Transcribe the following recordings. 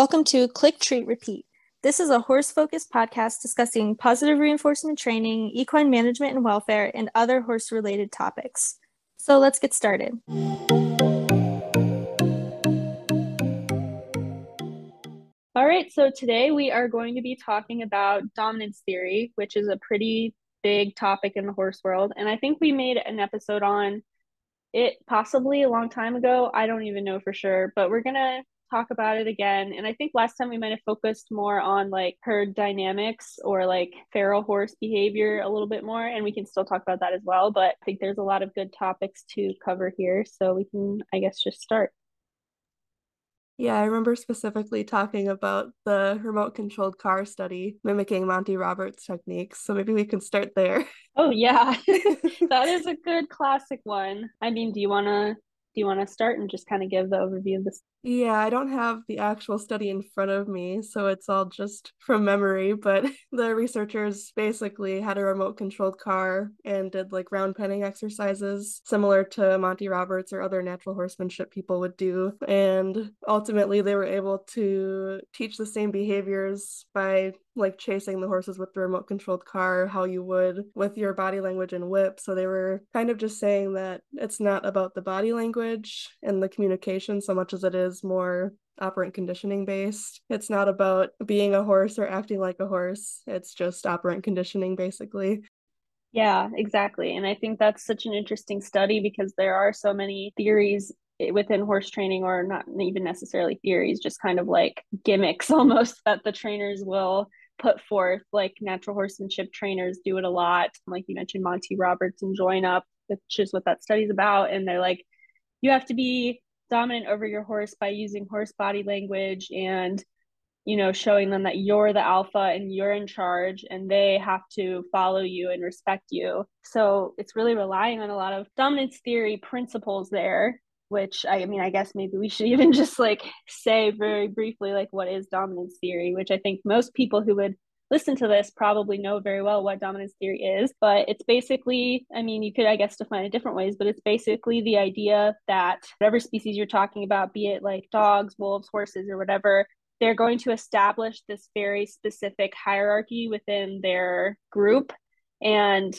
Welcome to Click Treat Repeat. This is a horse focused podcast discussing positive reinforcement training, equine management and welfare, and other horse related topics. So let's get started. All right, so today we are going to be talking about dominance theory, which is a pretty big topic in the horse world. And I think we made an episode on it possibly a long time ago. I don't even know for sure, but we're going to talk about it again. And I think last time we might have focused more on like herd dynamics or like feral horse behavior a little bit more. And we can still talk about that as well. But I think there's a lot of good topics to cover here. So we can, I guess, just start. Yeah, I remember specifically talking about the remote controlled car study mimicking Monty Roberts techniques. So maybe we can start there. Oh, yeah. that is a good classic one. I mean, do you want to do you want to start and just kind of give the overview of this yeah, I don't have the actual study in front of me, so it's all just from memory. But the researchers basically had a remote controlled car and did like round penning exercises similar to Monty Roberts or other natural horsemanship people would do. And ultimately, they were able to teach the same behaviors by like chasing the horses with the remote controlled car, how you would with your body language and whip. So they were kind of just saying that it's not about the body language and the communication so much as it is is more operant conditioning based. It's not about being a horse or acting like a horse. It's just operant conditioning basically. Yeah, exactly. And I think that's such an interesting study because there are so many theories within horse training or not even necessarily theories, just kind of like gimmicks almost that the trainers will put forth. Like natural horsemanship trainers do it a lot. Like you mentioned Monty Roberts and Join Up, which is what that study's about. And they're like, you have to be dominant over your horse by using horse body language and you know showing them that you're the alpha and you're in charge and they have to follow you and respect you. So it's really relying on a lot of dominance theory principles there which I mean, I guess maybe we should even just like say very briefly, like, what is dominance theory, which I think most people who would listen to this probably know very well what dominance theory is, but it's basically, I mean, you could, I guess, define it different ways, but it's basically the idea that whatever species you're talking about, be it like dogs, wolves, horses, or whatever, they're going to establish this very specific hierarchy within their group. And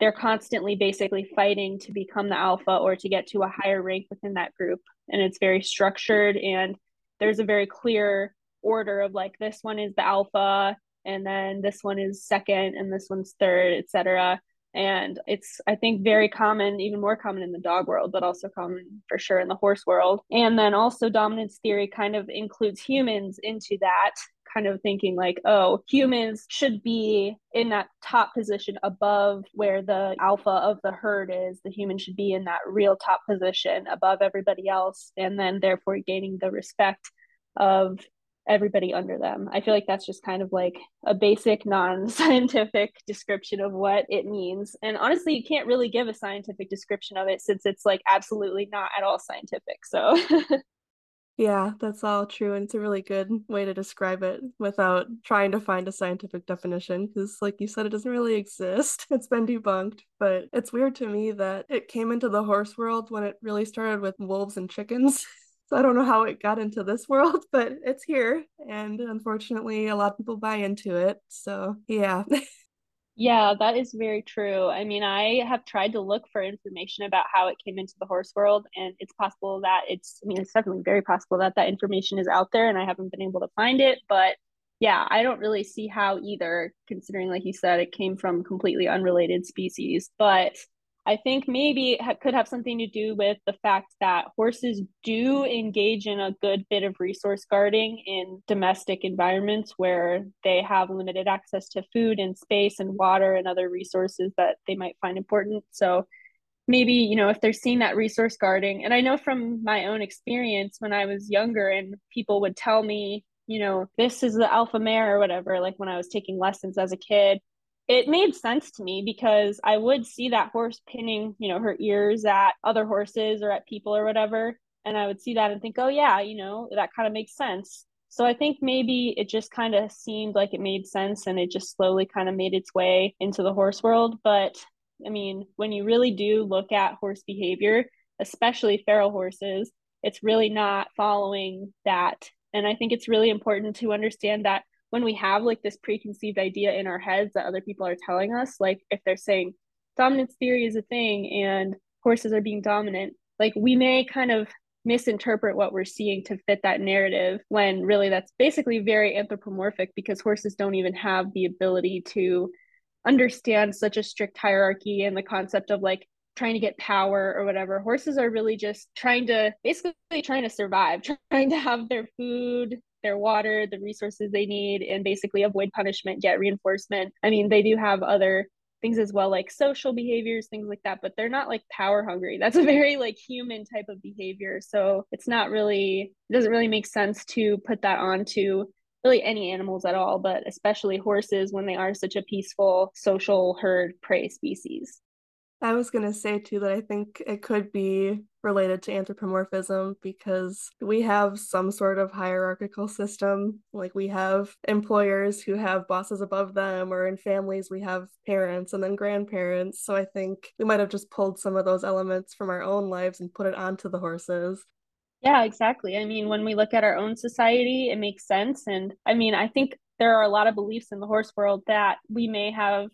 they're constantly basically fighting to become the alpha or to get to a higher rank within that group. And it's very structured and there's a very clear order of like this one is the alpha and then this one is second and this one's third etc and it's i think very common even more common in the dog world but also common for sure in the horse world. And then also dominance theory kind of includes humans into that kind of thinking like oh humans should be in that top position above where the alpha of the herd is. The human should be in that real top position above everybody else and then therefore gaining the respect of everybody under them. I feel like that's just kind of like a basic non scientific description of what it means. And honestly, you can't really give a scientific description of it since it's like absolutely not at all scientific. So, yeah, that's all true. And it's a really good way to describe it without trying to find a scientific definition because, like you said, it doesn't really exist. It's been debunked. But it's weird to me that it came into the horse world when it really started with wolves and chickens. So I don't know how it got into this world, but it's here. And unfortunately, a lot of people buy into it. So, yeah. yeah, that is very true. I mean, I have tried to look for information about how it came into the horse world, and it's possible that it's, I mean, it's definitely very possible that that information is out there and I haven't been able to find it. But yeah, I don't really see how either, considering, like you said, it came from completely unrelated species. But I think maybe it could have something to do with the fact that horses do engage in a good bit of resource guarding in domestic environments where they have limited access to food and space and water and other resources that they might find important. So maybe, you know, if they're seeing that resource guarding, and I know from my own experience when I was younger and people would tell me, you know, this is the alpha mare or whatever, like when I was taking lessons as a kid it made sense to me because I would see that horse pinning, you know, her ears at other horses or at people or whatever. And I would see that and think, oh, yeah, you know, that kind of makes sense. So I think maybe it just kind of seemed like it made sense and it just slowly kind of made its way into the horse world. But I mean, when you really do look at horse behavior, especially feral horses, it's really not following that And I think it's really important to understand that when we have like this preconceived idea in our heads that other people are telling us, like if they're saying dominance theory is a thing and horses are being dominant, like we may kind of misinterpret what we're seeing to fit that narrative when really that's basically very anthropomorphic because horses don't even have the ability to understand such a strict hierarchy and the concept of like trying to get power or whatever. Horses are really just trying to basically trying to survive, trying to have their food, their water, the resources they need, and basically avoid punishment, get reinforcement. I mean, they do have other things as well, like social behaviors, things like that, but they're not like power hungry. That's a very like human type of behavior. So it's not really, it doesn't really make sense to put that onto really any animals at all, but especially horses when they are such a peaceful social herd prey species. I was going to say too that I think it could be related to anthropomorphism because we have some sort of hierarchical system. Like we have employers who have bosses above them, or in families, we have parents and then grandparents. So I think we might have just pulled some of those elements from our own lives and put it onto the horses. Yeah, exactly. I mean, when we look at our own society, it makes sense. And I mean, I think there are a lot of beliefs in the horse world that we may have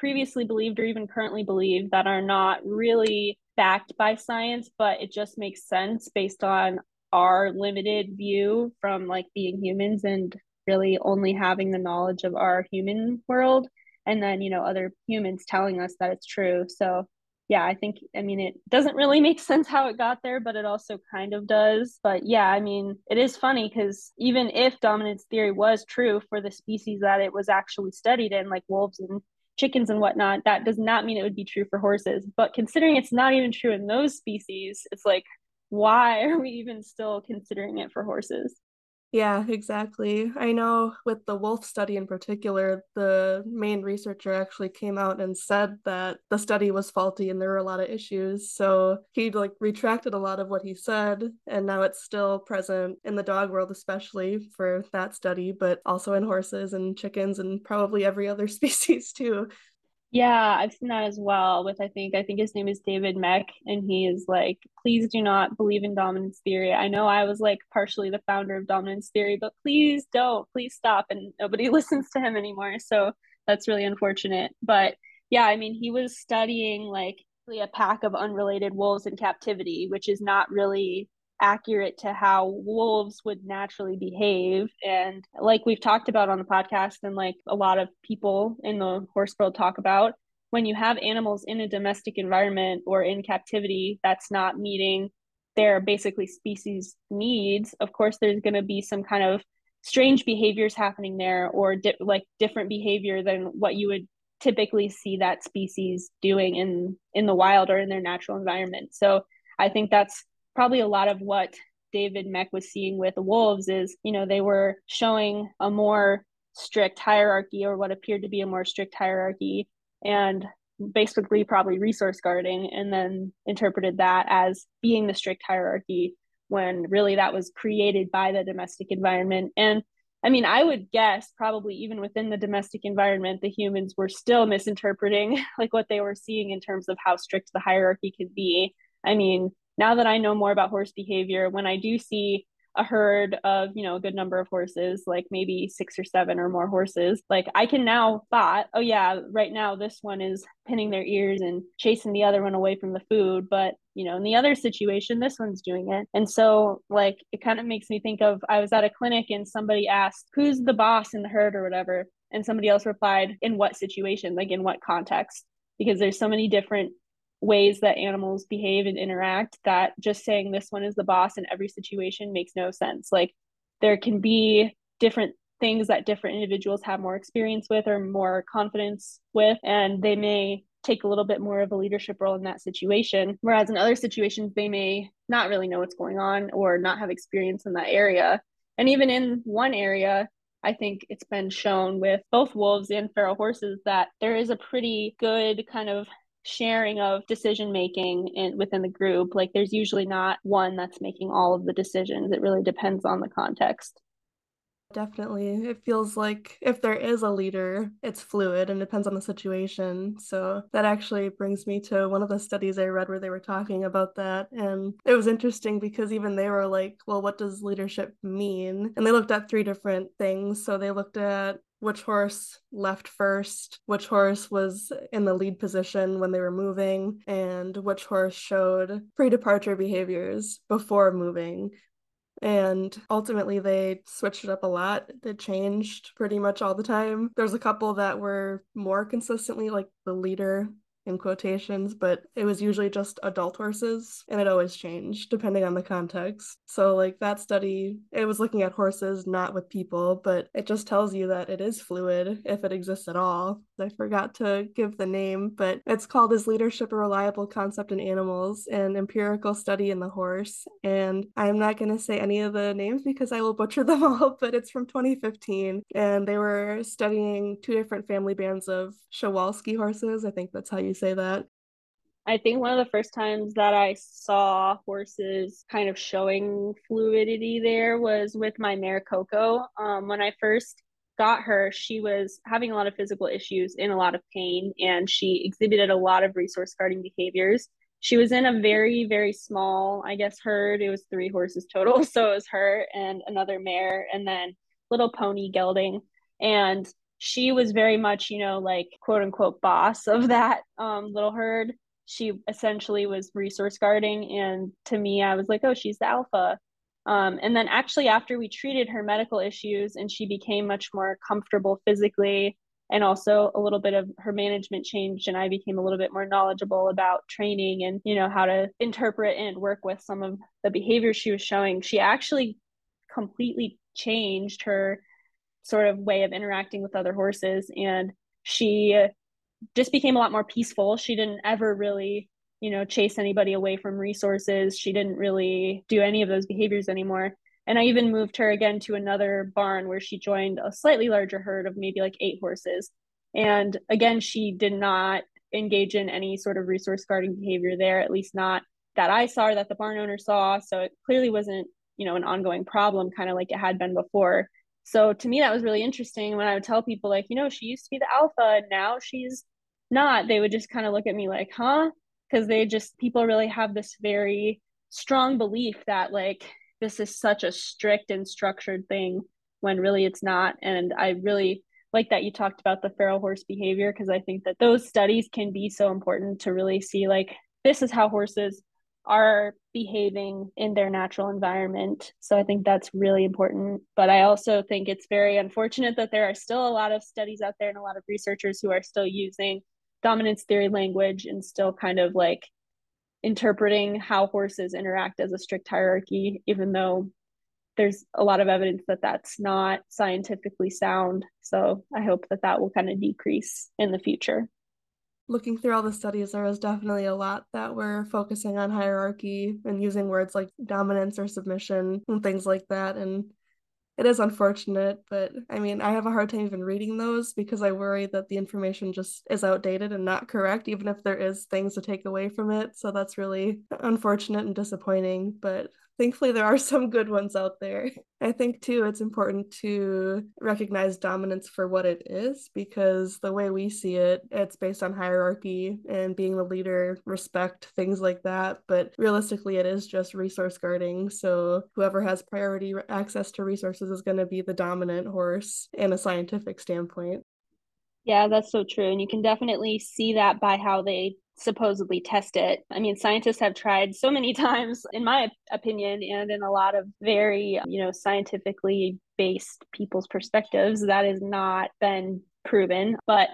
previously believed or even currently believe that are not really backed by science, but it just makes sense based on our limited view from like being humans and really only having the knowledge of our human world and then you know other humans telling us that it's true. So yeah i think i mean it doesn't really make sense how it got there but it also kind of does. But yeah i mean it is funny because even if dominance theory was true for the species that it was actually studied in like wolves and chickens and whatnot, that does not mean it would be true for horses. But considering it's not even true in those species, it's like, why are we even still considering it for horses? Yeah, exactly. I know with the wolf study in particular, the main researcher actually came out and said that the study was faulty and there were a lot of issues. So he like retracted a lot of what he said, and now it's still present in the dog world, especially for that study, but also in horses and chickens and probably every other species too. Yeah, I've seen that as well with I think I think his name is David Mech and he is like please do not believe in dominance theory. I know I was like partially the founder of dominance theory, but please don't, please stop and nobody listens to him anymore. So that's really unfortunate. But yeah, I mean, he was studying like a pack of unrelated wolves in captivity, which is not really accurate to how wolves would naturally behave. And like we've talked about on the podcast, and like a lot of people in the horse world talk about, when you have animals in a domestic environment or in captivity that's not meeting their basically species needs, of course, there's going to be some kind of strange behaviors happening there or di- like different behavior than what you would typically see that species doing in in the wild or in their natural environment so i think that's probably a lot of what David Mech was seeing with the Wolves is, you know, they were showing a more strict hierarchy or what appeared to be a more strict hierarchy and basically probably resource guarding and then interpreted that as being the strict hierarchy when really that was created by the domestic environment and I mean, I would guess probably even within the domestic environment, the humans were still misinterpreting like what they were seeing in terms of how strict the hierarchy could be. I mean, now that I know more about horse behavior, when I do see a herd of, you know, a good number of horses, like maybe six or seven or more horses, like I can now spot, oh yeah, right now this one is pinning their ears and chasing the other one away from the food. But, you know, in the other situation, this one's doing it. And so like it kind of makes me think of I was at a clinic and somebody asked, who's the boss in the herd or whatever? And somebody else replied, in what situation, like in what context? Because there's so many different ways that animals behave and interact that just saying this one is the boss in every situation makes no sense. Like there can be different things that different individuals have more experience with or more confidence with, and they may take a little bit more of a leadership role in that situation. Whereas in other situations, they may not really know what's going on or not have experience in that area. And even in one area, I think it's been shown with both wolves and feral horses that there is a pretty good kind of sharing of decision making in within the group like there's usually not one that's making all of the decisions it really depends on the context Definitely. It feels like if there is a leader, it's fluid and depends on the situation. So that actually brings me to one of the studies I read where they were talking about that. And it was interesting because even they were like, well, what does leadership mean? And they looked at three different things. So they looked at which horse left first, which horse was in the lead position when they were moving, and which horse showed pre departure behaviors before moving, and ultimately, they switched it up a lot. It changed pretty much all the time. There's a couple that were more consistently like the leader in quotations, but it was usually just adult horses and it always changed depending on the context. So, like that study, it was looking at horses, not with people, but it just tells you that it is fluid if it exists at all. I forgot to give the name, but it's called Is Leadership a Reliable Concept in Animals? An Empirical Study in the Horse. And I'm not going to say any of the names because I will butcher them all, but it's from 2015. And they were studying two different family bands of Przewalski horses. I think that's how you say that. I think one of the first times that I saw horses kind of showing fluidity there was with my mare Coco. Um, when I first got her, she was having a lot of physical issues, in a lot of pain, and she exhibited a lot of resource guarding behaviors. She was in a very, very small, I guess, herd. It was three horses total. So it was her and another mare, and then little pony gelding. And she was very much, you know, like quote unquote boss of that um, little herd. She essentially was resource guarding. And to me, I was like, oh, she's the alpha. Um, and then actually, after we treated her medical issues and she became much more comfortable physically, and also a little bit of her management changed, and I became a little bit more knowledgeable about training and you know how to interpret and work with some of the behavior she was showing. She actually completely changed her sort of way of interacting with other horses. And she just became a lot more peaceful. She didn't ever really you know chase anybody away from resources. She didn't really do any of those behaviors anymore. And i even moved her again to another barn where she joined a slightly larger herd of maybe like eight horses. And again she did not engage in any sort of resource guarding behavior there at least not that i saw or that the barn owner saw. So it clearly wasn't you know an ongoing problem kind of like it had been before so to me, that was really interesting when I would tell people, like, you know, she used to be the alpha and now she's not. They would just kind of look at me like, huh? Because they just, people really have this very strong belief that, like, this is such a strict and structured thing when really it's not. And I really like that you talked about the feral horse behavior because I think that those studies can be so important to really see, like, this is how horses are behaving in their natural environment. So I think that's really important. But I also think it's very unfortunate that there are still a lot of studies out there and a lot of researchers who are still using dominance theory language and still kind of like interpreting how horses interact as a strict hierarchy, even though there's a lot of evidence that that's not scientifically sound. So I hope that that will kind of decrease in the future looking through all the studies, there was definitely a lot that were focusing on hierarchy and using words like dominance or submission and things like that. And it is unfortunate, but I mean, I have a hard time even reading those because I worry that the information just is outdated and not correct, even if there is things to take away from it. So that's really unfortunate and disappointing. But thankfully there are some good ones out there. I think too it's important to recognize dominance for what it is because the way we see it, it's based on hierarchy and being the leader, respect, things like that. But realistically, it is just resource guarding. So whoever has priority access to resources is going to be the dominant horse in a scientific standpoint. Yeah, that's so true. And you can definitely see that by how they supposedly test it. I mean, scientists have tried so many times, in my opinion, and in a lot of very, you know, scientifically based people's perspectives, that has not been proven. But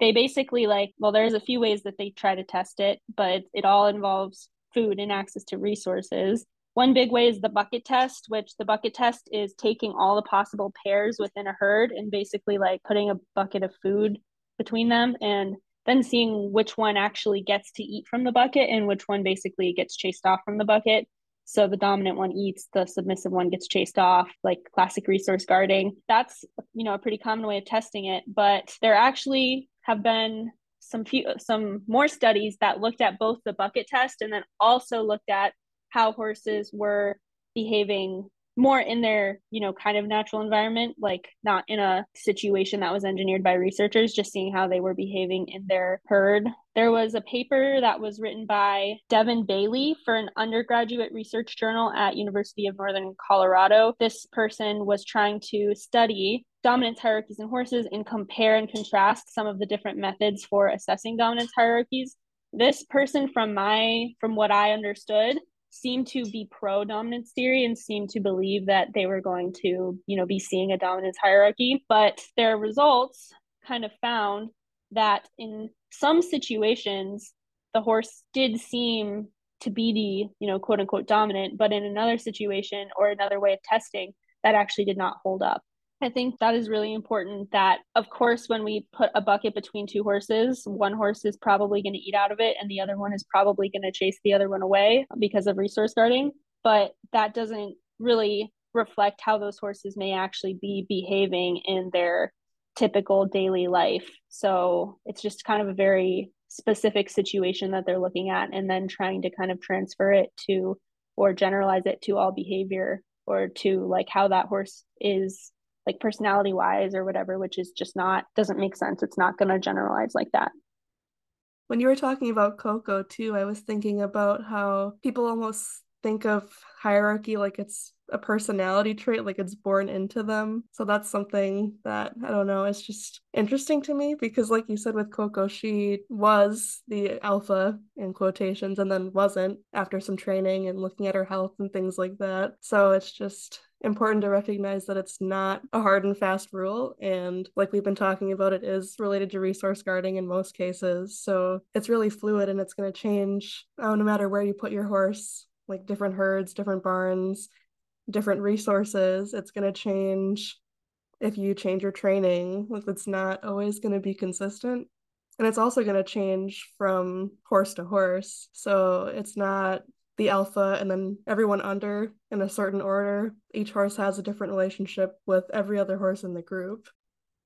they basically like, well, there's a few ways that they try to test it, but it all involves food and access to resources. One big way is the bucket test, which the bucket test is taking all the possible pairs within a herd and basically like putting a bucket of food between them and then seeing which one actually gets to eat from the bucket and which one basically gets chased off from the bucket. So the dominant one eats, the submissive one gets chased off, like classic resource guarding. That's you know a pretty common way of testing it, but there actually have been some few some more studies that looked at both the bucket test and then also looked at how horses were behaving more in their you know kind of natural environment like not in a situation that was engineered by researchers just seeing how they were behaving in their herd. There was a paper that was written by devin bailey for an undergraduate research journal at university of northern colorado. This person was trying to study dominance hierarchies in horses and compare and contrast some of the different methods for assessing dominance hierarchies. This person from my from what i understood seemed to be pro dominance theory and seemed to believe that they were going to, you know, be seeing a dominance hierarchy. But their results kind of found that in some situations, the horse did seem to be the, you know, quote unquote dominant, but in another situation or another way of testing, that actually did not hold up. I think that is really important that, of course, when we put a bucket between two horses, one horse is probably going to eat out of it and the other one is probably going to chase the other one away because of resource guarding. But that doesn't really reflect how those horses may actually be behaving in their typical daily life. So it's just kind of a very specific situation that they're looking at and then trying to kind of transfer it to or generalize it to all behavior or to like how that horse is like personality wise or whatever, which is just not doesn't make sense. It's not going to generalize like that. When you were talking about Coco too, I was thinking about how people almost think of hierarchy like it's a personality trait, like it's born into them. So that's something that I don't know, it's just interesting to me because, like you said with Coco, she was the alpha in quotations and then wasn't after some training and looking at her health and things like that. So it's just important to recognize that it's not a hard and fast rule. And like we've been talking about, it is related to resource guarding in most cases. So it's really fluid and it's going to change oh, no matter where you put your horse, like different herds, different barns, different resources. It's going to change if you change your training. Like it's not always going to be consistent. And it's also going to change from horse to horse. So it's not the alpha and then everyone under in a certain order. Each horse has a different relationship with every other horse in the group.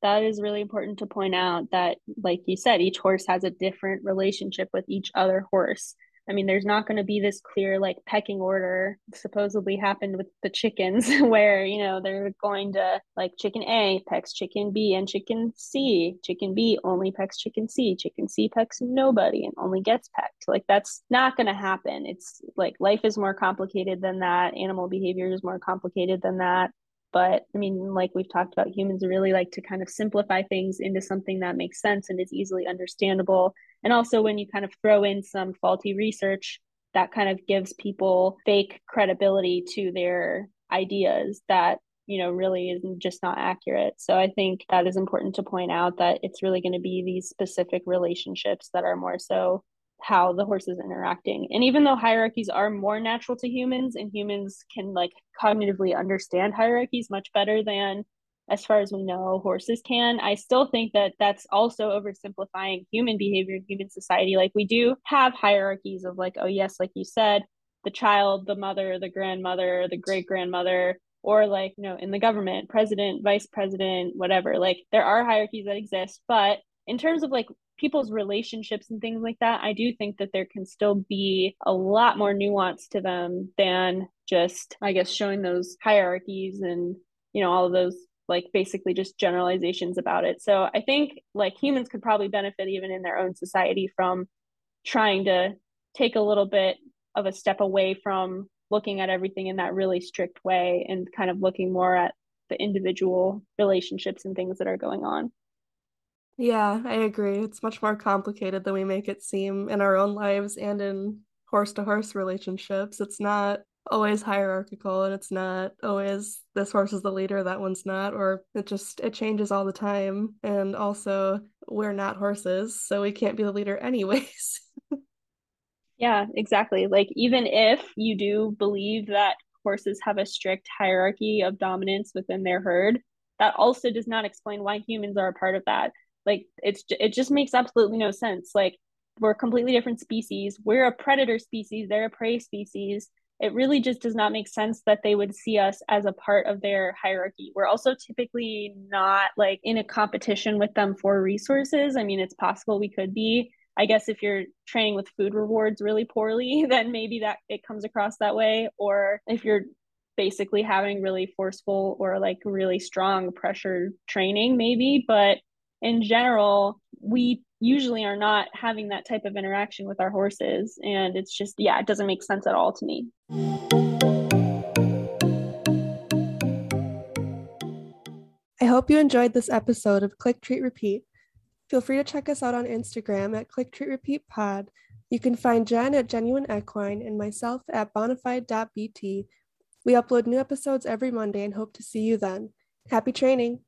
That is really important to point out that, like you said, each horse has a different relationship with each other horse. I mean, there's not going to be this clear like pecking order supposedly happened with the chickens where, you know, they're going to like chicken A pecks chicken B and chicken C. Chicken B only pecks chicken C. Chicken C pecks nobody and only gets pecked. Like that's not going to happen. It's like life is more complicated than that. Animal behavior is more complicated than that. But I mean, like we've talked about, humans really like to kind of simplify things into something that makes sense and is easily understandable. And also, when you kind of throw in some faulty research, that kind of gives people fake credibility to their ideas that you know really is just not accurate so i think that is important to point out that it's really going to be these specific relationships that are more so how the horse is interacting. And even though hierarchies are more natural to humans and humans can like cognitively understand hierarchies much better than as far as we know horses can i still think that that's also oversimplifying human behavior in human society like we do have hierarchies of like oh yes like you said the child the mother the grandmother the great grandmother or like you know in the government president vice president whatever like there are hierarchies that exist but in terms of like people's relationships and things like that, I do think that there can still be a lot more nuance to them than just, I guess, showing those hierarchies and, you know, all of those like basically just generalizations about it. So I think like humans could probably benefit even in their own society from trying to take a little bit of a step away from looking at everything in that really strict way and kind of looking more at the individual relationships and things that are going on. Yeah, I agree. It's much more complicated than we make it seem in our own lives and in horse to horse relationships. It's not always hierarchical and it's not always this horse is the leader, that one's not, or it just it changes all the time. And also we're not horses, so we can't be the leader anyways. yeah, exactly. Like even if you do believe that horses have a strict hierarchy of dominance within their herd, that also does not explain why humans are a part of that like it's it just makes absolutely no sense. Like we're completely different species. We're a predator species. They're a prey species. It really just does not make sense that they would see us as a part of their hierarchy. We're also typically not like in a competition with them for resources. I mean, it's possible we could be. I guess if you're training with food rewards really poorly, then maybe that it comes across that way. Or if you're basically having really forceful or like really strong pressure training, maybe. But in general, we usually are not having that type of interaction with our horses. And it's just, yeah, it doesn't make sense at all to me. I hope you enjoyed this episode of Click Treat Repeat. Feel free to check us out on Instagram at Click Treat Repeat Pod. You can find Jen at Genuine Equine and myself at bonafide.bt. We upload new episodes every Monday and hope to see you then. Happy training!